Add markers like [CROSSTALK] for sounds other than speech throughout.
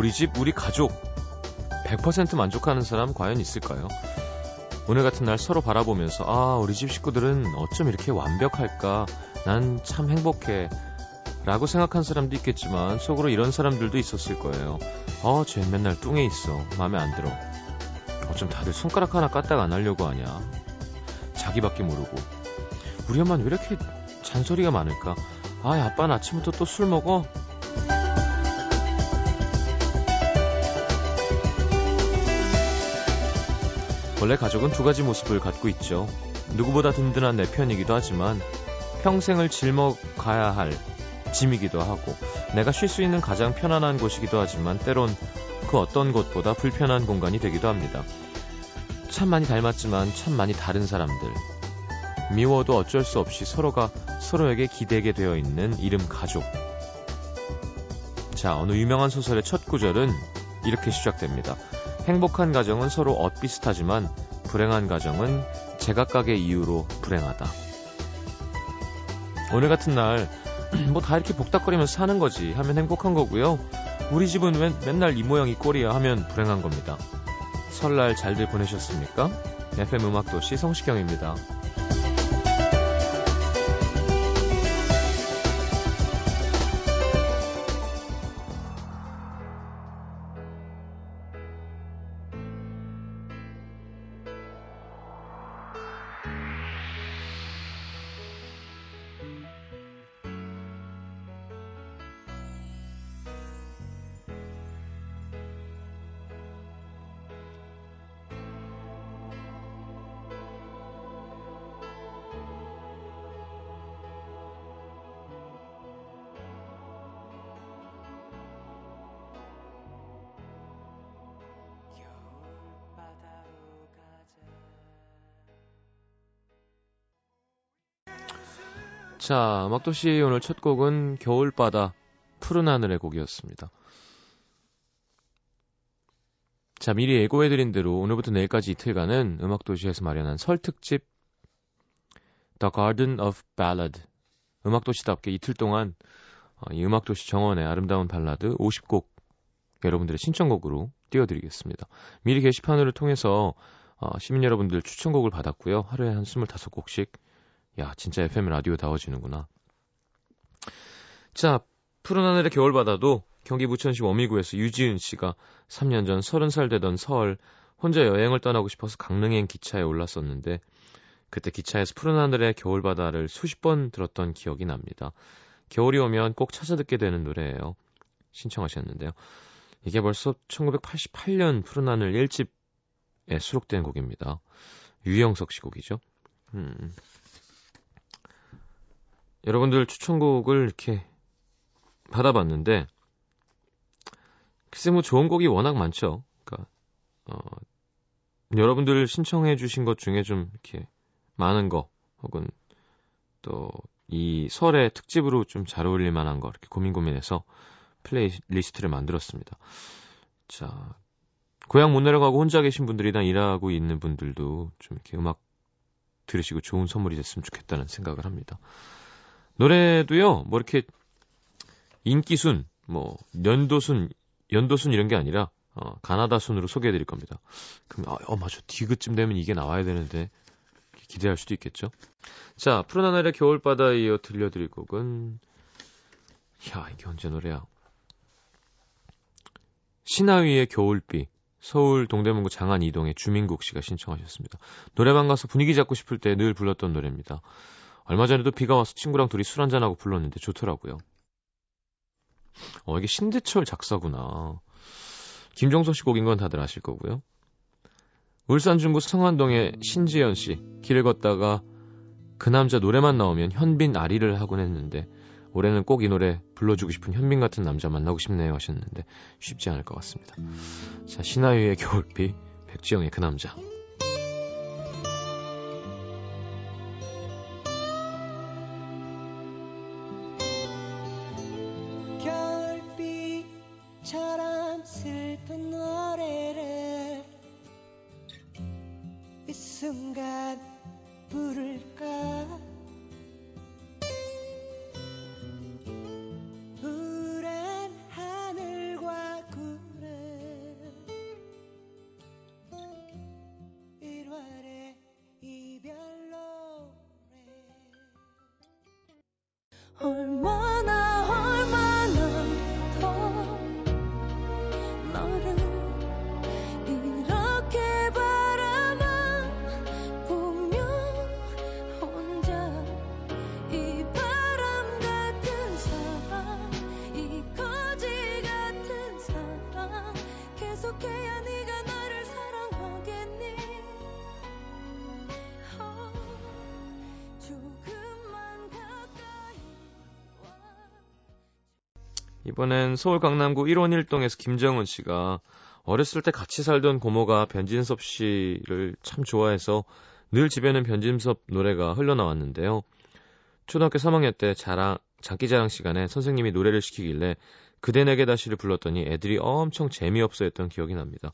우리 집, 우리 가족 100% 만족하는 사람 과연 있을까요? 오늘 같은 날 서로 바라보면서 아, 우리 집 식구들은 어쩜 이렇게 완벽할까? 난 참 행복해. 라고 생각한 사람도 있겠지만 속으로 이런 사람들도 있었을 거예요. 어, 쟤 맨날 뚱에 있어. 마음에 안 들어. 어쩜 다들 손가락 하나 까딱 안 하려고 하냐. 자기밖에 모르고. 우리 엄마는 왜 이렇게 잔소리가 많을까? 아, 아빠는 아침부터 또 술 먹어? 원래 가족은 두 가지 모습을 갖고 있죠. 누구보다 든든한 내 편이기도 하지만 평생을 짊어가야 할 짐이기도 하고 내가 쉴 수 있는 가장 편안한 곳이기도 하지만 때론 그 어떤 곳보다 불편한 공간이 되기도 합니다. 참 많이 닮았지만 참 많이 다른 사람들. 미워도 어쩔 수 없이 서로가 서로에게 기대게 되어 있는 이름 가족. 자, 어느 유명한 소설의 첫 구절은 이렇게 시작됩니다. 행복한 가정은 서로 엇비슷하지만 불행한 가정은 제각각의 이유로 불행하다. 오늘 같은 날, [CLEARS THROAT] 뭐 다 이렇게 복닥거리면서 사는 거지 하면 행복한 거고요. 우리 집은 왜 맨날 이 모양 이 꼴이야 하면 불행한 겁니다. 설날 잘들 보내셨습니까? FM 음악도시 성시경입니다. 자, 막도시 오늘 첫 곡은 겨울바다 푸른 하늘의 곡이었습니다. 자, 미리 예고해드린 대로 오늘부터 내일까지 이틀간은 음악도시에서 마련한 설 특집 The Garden of Ballad 음악도시답게 이틀 동안 어, 이 음악도시 정원의 아름다운 발라드 50곡 여러분들의 신청곡으로 띄워드리겠습니다. 미리 게시판을 통해서 어, 시민 여러분들 추천곡을 받았고요. 하루에 한 25곡씩 야, 진짜 FM 라디오 다워지는구나. 자, 푸른 하늘의 겨울바다도 경기 부천시 워미구에서 유지은 씨가 3년 전 30살 되던 설 혼자 여행을 떠나고 싶어서 강릉행 기차에 올랐었는데 그때 기차에서 푸른 하늘의 겨울바다를 수십 번 들었던 기억이 납니다. 겨울이 오면 꼭 찾아 듣게 되는 노래예요. 신청하셨는데요. 이게 벌써 1988년 푸른 하늘 1집에 수록된 곡입니다. 유영석 씨 곡이죠. 음. 여러분들 추천곡을 이렇게 받아봤는데 글쎄 뭐 좋은 곡이 워낙 많죠. 그러니까 어, 여러분들 신청해 주신 것 중에 좀 이렇게 많은 거 혹은 또 이 설의 특집으로 좀 잘 어울릴 만한 거 이렇게 고민 고민해서 playlist를 만들었습니다. 자, 고향 못 내려가고 혼자 계신 분들이나 일하고 있는 분들도 좀 이렇게 음악 들으시고 좋은 선물이 됐으면 좋겠다는 생각을 합니다. 노래도요, 뭐 이렇게 인기순, 뭐 연도순, 연도순 이런 게 아니라 어, 가나다 순으로 소개해 드릴 겁니다. 그럼 아, 어 맞아. 디귿쯤 되면 이게 나와야 되는데 기대할 수도 있겠죠. 자, 푸른 하늘의 겨울바다에 이어 들려드릴 곡은 야, 이게 언제 노래야? 신하위의 겨울비 서울 동대문구 장안 이동의 주민국 씨가 신청하셨습니다. 노래방 가서 분위기 잡고 싶을 때 늘 불렀던 노래입니다. 얼마 전에도 비가 와서 친구랑 둘이 술 한잔하고 불렀는데 좋더라고요. 어, 이게 신대철 작사구나. 김종석 씨 곡인 건 다들 아실 거고요. 울산 중구 성안동의 신지연 씨. 길을 걷다가 그 남자 노래만 나오면 현빈 아리를 하곤 했는데 올해는 꼭 이 노래 불러주고 싶은 현빈 같은 남자 만나고 싶네요 하셨는데 쉽지 않을 것 같습니다. 자, 신하유의 겨울비, 백지영의 그 남자. Hanap 이번엔 서울 강남구 1원 1동에서 김정은 씨가 어렸을 때 같이 살던 고모가 변진섭 씨를 참 좋아해서 늘 집에는 변진섭 노래가 흘러나왔는데요. 초등학교 3학년 때 자랑, 장기자랑 시간에 선생님이 노래를 시키길래 그대 내게 다시를 불렀더니 애들이 엄청 재미없어 했던 기억이 납니다.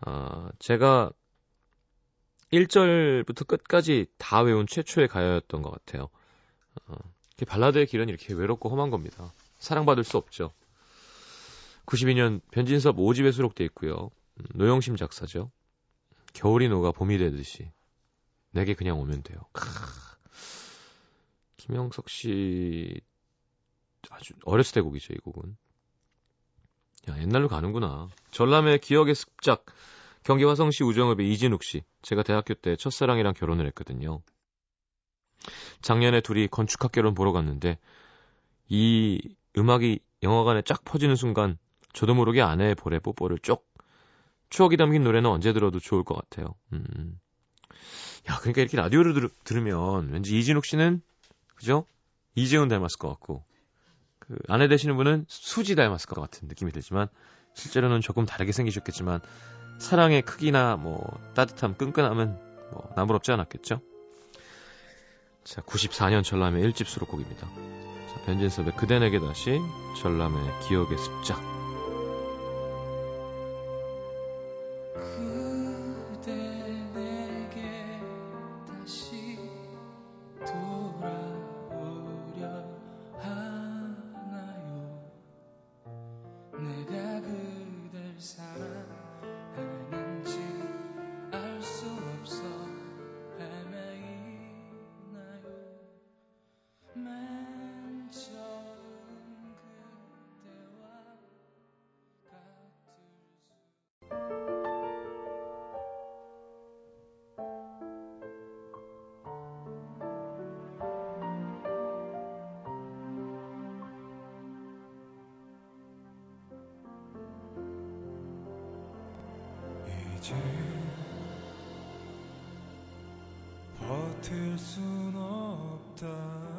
아, 제가 1절부터 끝까지 다 외운 최초의 가요였던 것 같아요. 어, 발라드의 길은 이렇게 외롭고 험한 겁니다. 사랑받을 수 없죠. 92년 변진섭 5집에 수록돼 있고요. 음, 노영심 작사죠. 겨울이 녹아 봄이 되듯이 내게 그냥 오면 돼요. 크. 김영석 씨 아주 어렸을 때 곡이죠, 이 곡은. 야, 옛날로 가는구나. 전람의 기억의 습작. 경기 화성시 우정읍의 이진욱 씨. 제가 대학교 때 첫사랑이랑 결혼을 했거든요. 작년에 둘이 건축학개론 보러 갔는데 이 음악이 영화관에 쫙 퍼지는 순간 저도 모르게 아내의 볼에 뽀뽀를 쪽. 추억이 담긴 노래는 언제 들어도 좋을 것 같아요. 음. 야, 그러니까 이렇게 라디오를 들, 들으면 왠지 이진욱 씨는 그죠? 이재훈 닮았을 것 같고 그 아내 되시는 분은 수지 닮았을 것 같은 느낌이 들지만 실제로는 조금 다르게 생기셨겠지만 사랑의 크기나 뭐 따뜻함, 끈끈함은 뭐 나무롭지 않았겠죠? 자, 94년 전람의 1집 수록곡입니다. 변진섭의 그대 내게 다시 전람의 기억의 습작 이제 버틸 순 없다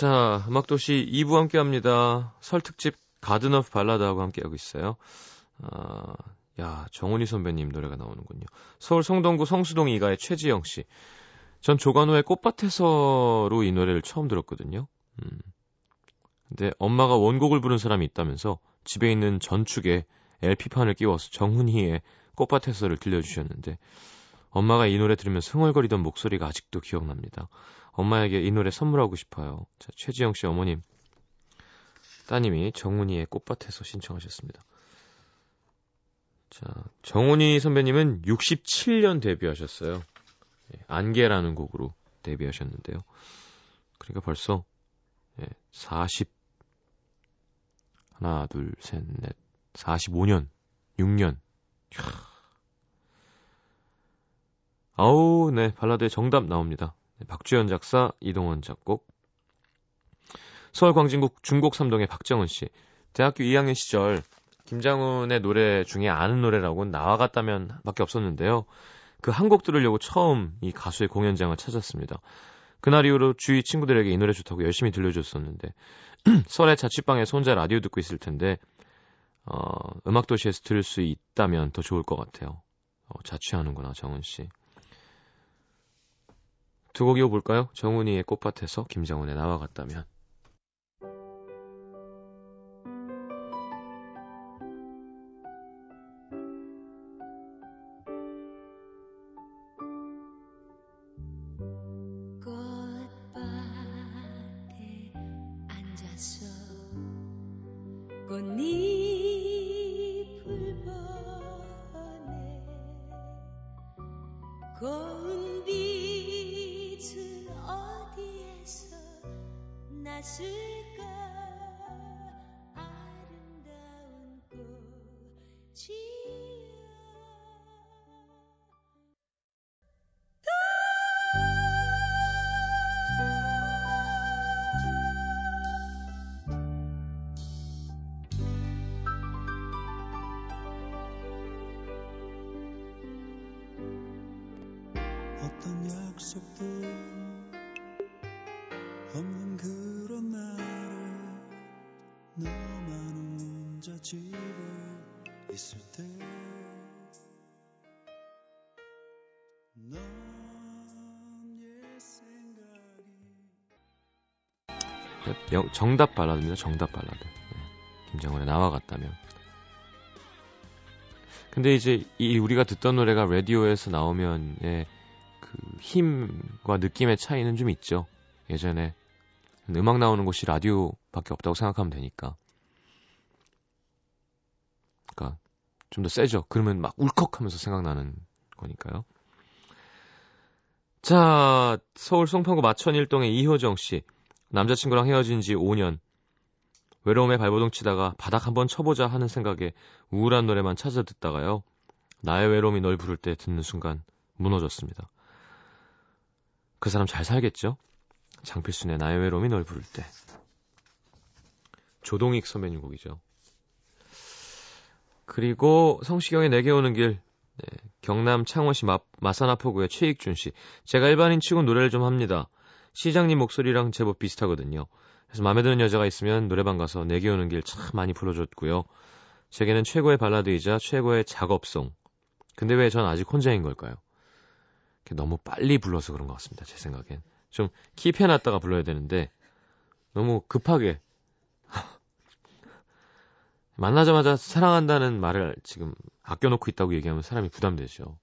자, 음악도시 2부 함께 합니다. 설 특집 Garden Of Ballad하고 함께 하고 있어요. 아, 야, 정훈희 선배님 노래가 나오는군요. 서울 성동구 성수동 2가의 최지영 씨. 전 조관우의 꽃밭에서로 이 노래를 처음 들었거든요. 음. 근데 엄마가 원곡을 부른 사람이 있다면서 집에 있는 전축에 LP판을 끼워서 정훈희의 꽃밭에서를 들려주셨는데 엄마가 이 노래 들으면서 흥얼거리던 목소리가 아직도 기억납니다. 엄마에게 이 노래 선물하고 싶어요. 자, 최지영 씨 어머님. 따님이 정훈이의 꽃밭에서 신청하셨습니다. 자, 정훈이 선배님은 67년 데뷔하셨어요. 예, 안개라는 곡으로 데뷔하셨는데요. 그러니까 벌써 예, 40 하나, 둘, 셋, 넷, 45년, 6년. 캬. 아우, 네, 발라드의 정답 나옵니다. 네, 박주현 작사, 이동원 작곡. 서울 광진국 중곡 삼동의 박정은 씨. 대학교 2학년 시절 김장훈의 노래 중에 아는 노래라고는 나와 같다면 밖에 없었는데요. 그 한 곡 들으려고 처음 이 가수의 공연장을 찾았습니다. 그날 이후로 주위 친구들에게 이 노래 좋다고 열심히 들려줬었는데 [CLEARS THROAT] 설에 자취방에서 혼자 라디오 듣고 있을 텐데 어, 음악도시에서 들을 수 있다면 더 좋을 것 같아요. 어, 자취하는구나 정은 씨. 두 곡 이어볼까요? 정훈이의 꽃밭에서 김정훈의 나와갔다면 꽃밭에 앉았어 꽃잎 속도 없는 그런 날에 너만 혼자 집에 있을 때 정답 발라드입니다. 정답 발라드. 네. 김정은의 나와 같다면. 근데 이제 이 우리가 듣던 노래가 라디오에서 나오면 예, 그 힘과 느낌의 차이는 좀 있죠. 예전에 음악 나오는 곳이 라디오밖에 없다고 생각하면 되니까. 그러니까 좀 더 세죠. 그러면 막 울컥하면서 생각나는 거니까요. 자, 서울 송파구 마천 일동의 이효정 씨. 남자친구랑 헤어진 지 5년. 외로움에 발버둥 치다가 바닥 한번 쳐보자 하는 생각에 우울한 노래만 찾아 듣다가요. 나의 외로움이 널 부를 때 듣는 순간 무너졌습니다. 그 사람 잘 살겠죠? 장필순의 나의 외로움이 널 부를 때. 조동익 선배님 곡이죠. 그리고 성시경의 내게 오는 길, 네, 경남 창원시 마, 마산아포구의 최익준 씨. 제가 일반인 치고 노래를 좀 합니다. 시장님 목소리랑 제법 비슷하거든요. 그래서 마음에 드는 여자가 있으면 노래방 가서 내게 오는 길 참 많이 불러줬고요. 제게는 최고의 발라드이자 최고의 작업송. 근데 왜 전 아직 혼자인 걸까요? 너무 빨리 불러서 그런 것 같습니다. 제 생각엔. 좀 킵해놨다가 불러야 되는데 너무 급하게 [LAUGHS] 만나자마자 사랑한다는 말을 지금 아껴놓고 있다고 얘기하면 사람이 부담되죠.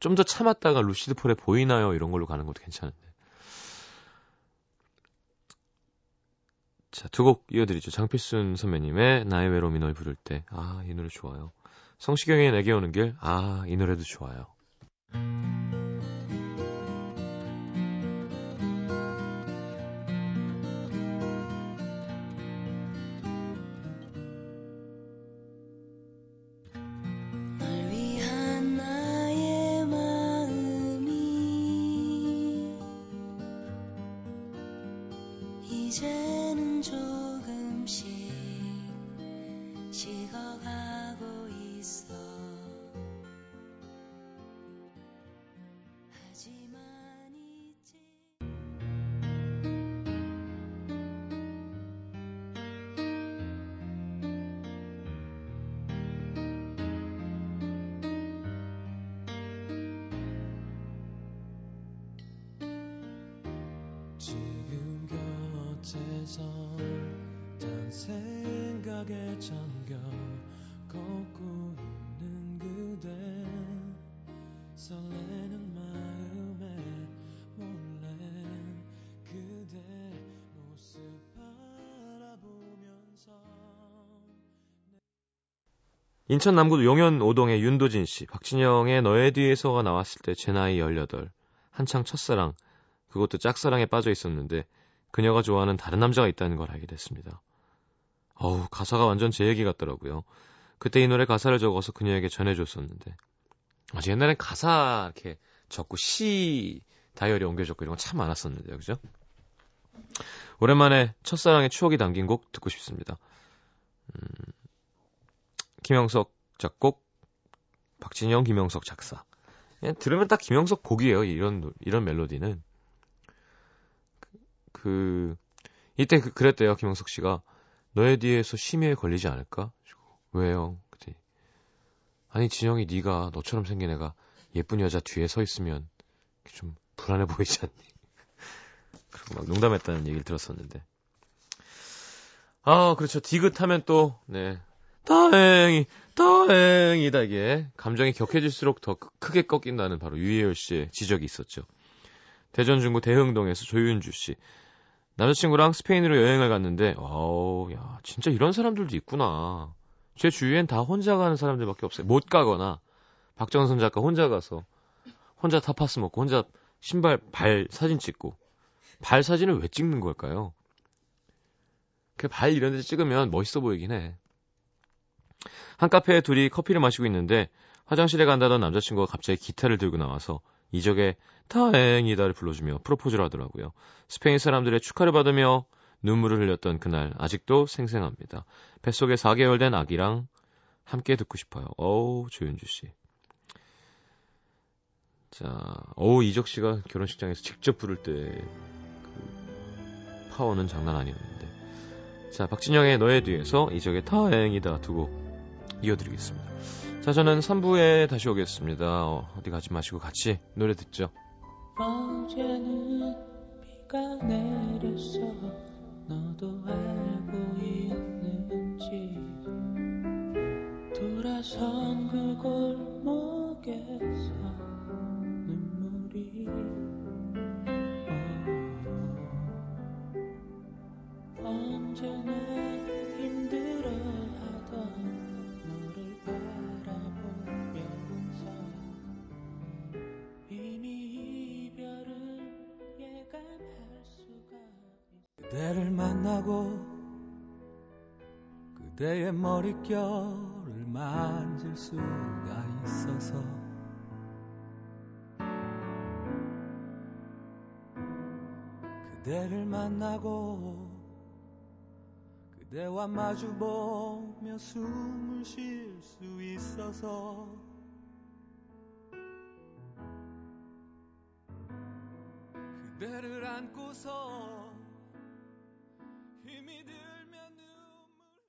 좀 더 참았다가 루시드 폴의 보이나요? 이런 걸로 가는 것도 괜찮은데. 자, 두 곡 이어드리죠. 장필순 선배님의 나의 외로움이 널 부를 때. 아, 이 노래 좋아요. 성시경의 내게 오는 길. 아, 이 노래도 좋아요. 단 생각에 잠겨 걷고 인천 남구 용현 오동의 윤도진 씨, 박진영의 너의 뒤에서가 나왔을 때 제 나이 18. 한창 첫사랑, 그것도 짝사랑에 빠져 있었는데 그녀가 좋아하는 다른 남자가 있다는 걸 알게 됐습니다. 어우, 가사가 완전 제 얘기 같더라고요. 그때 이 노래 가사를 적어서 그녀에게 전해줬었는데. 아주 옛날엔 가사 이렇게 적고 시 다이어리 옮겨 적고 이런 거 참 많았었는데요. 그죠? 오랜만에 첫사랑의 추억이 담긴 곡 듣고 싶습니다. 음, 김영석 작곡, 박진영, 김영석 작사. 그냥 들으면 딱 김영석 곡이에요. 이런 이런 멜로디는. 그 이때 그, 그랬대요 김영석 씨가 너에 대해서 심의에 걸리지 않을까? 왜요? 그랬더니 아니 진영이 네가 너처럼 생긴 애가 예쁜 여자 뒤에 서 있으면 좀 불안해 보이지 않니? [LAUGHS] 그리고 막 농담했다는 얘기를 들었었는데 아 그렇죠 디귿하면 또 네. 다행히 다행이다 이게 감정이 격해질수록 더 크게 꺾인다는 바로 유희열 씨의 지적이 있었죠. 대전 중구 대흥동에서 조윤주 씨 남자친구랑 스페인으로 여행을 갔는데, 어우, 야, 진짜 이런 사람들도 있구나. 제 주위엔 다 혼자 가는 사람들밖에 없어요. 못 가거나, 박정선 작가 혼자 가서, 혼자 타파스 먹고, 혼자 신발, 발 사진 찍고, 발 사진을 왜 찍는 걸까요? 그 발 이런 데 찍으면 멋있어 보이긴 해. 한 카페에 둘이 커피를 마시고 있는데, 화장실에 간다던 남자친구가 갑자기 기타를 들고 나와서 이적의 다행이다를 불러주며 프로포즈를 하더라고요. 스페인 사람들의 축하를 받으며 눈물을 흘렸던 그날 아직도 생생합니다. 뱃속에 4개월 된 아기랑 함께 듣고 싶어요. 어우 조윤주 씨. 자, 어우 이적 씨가 결혼식장에서 직접 부를 때 그 파워는 장난 아니었는데. 자, 박진영의 너의 뒤에서 이적의 다행이다 두곡 이어드리겠습니다. 자, 저는 3부에 다시 오겠습니다. 어, 어디 가지 마시고 같이 노래 듣죠. 어제는 비가 내렸어 너도 알고 있는지 돌아선 그 골목에서 만나고 그대의 머릿결을 만질 수가 있어서 그대를 만나고 그대와 마주보며 숨을 쉴 수 있어서 그대를 안고서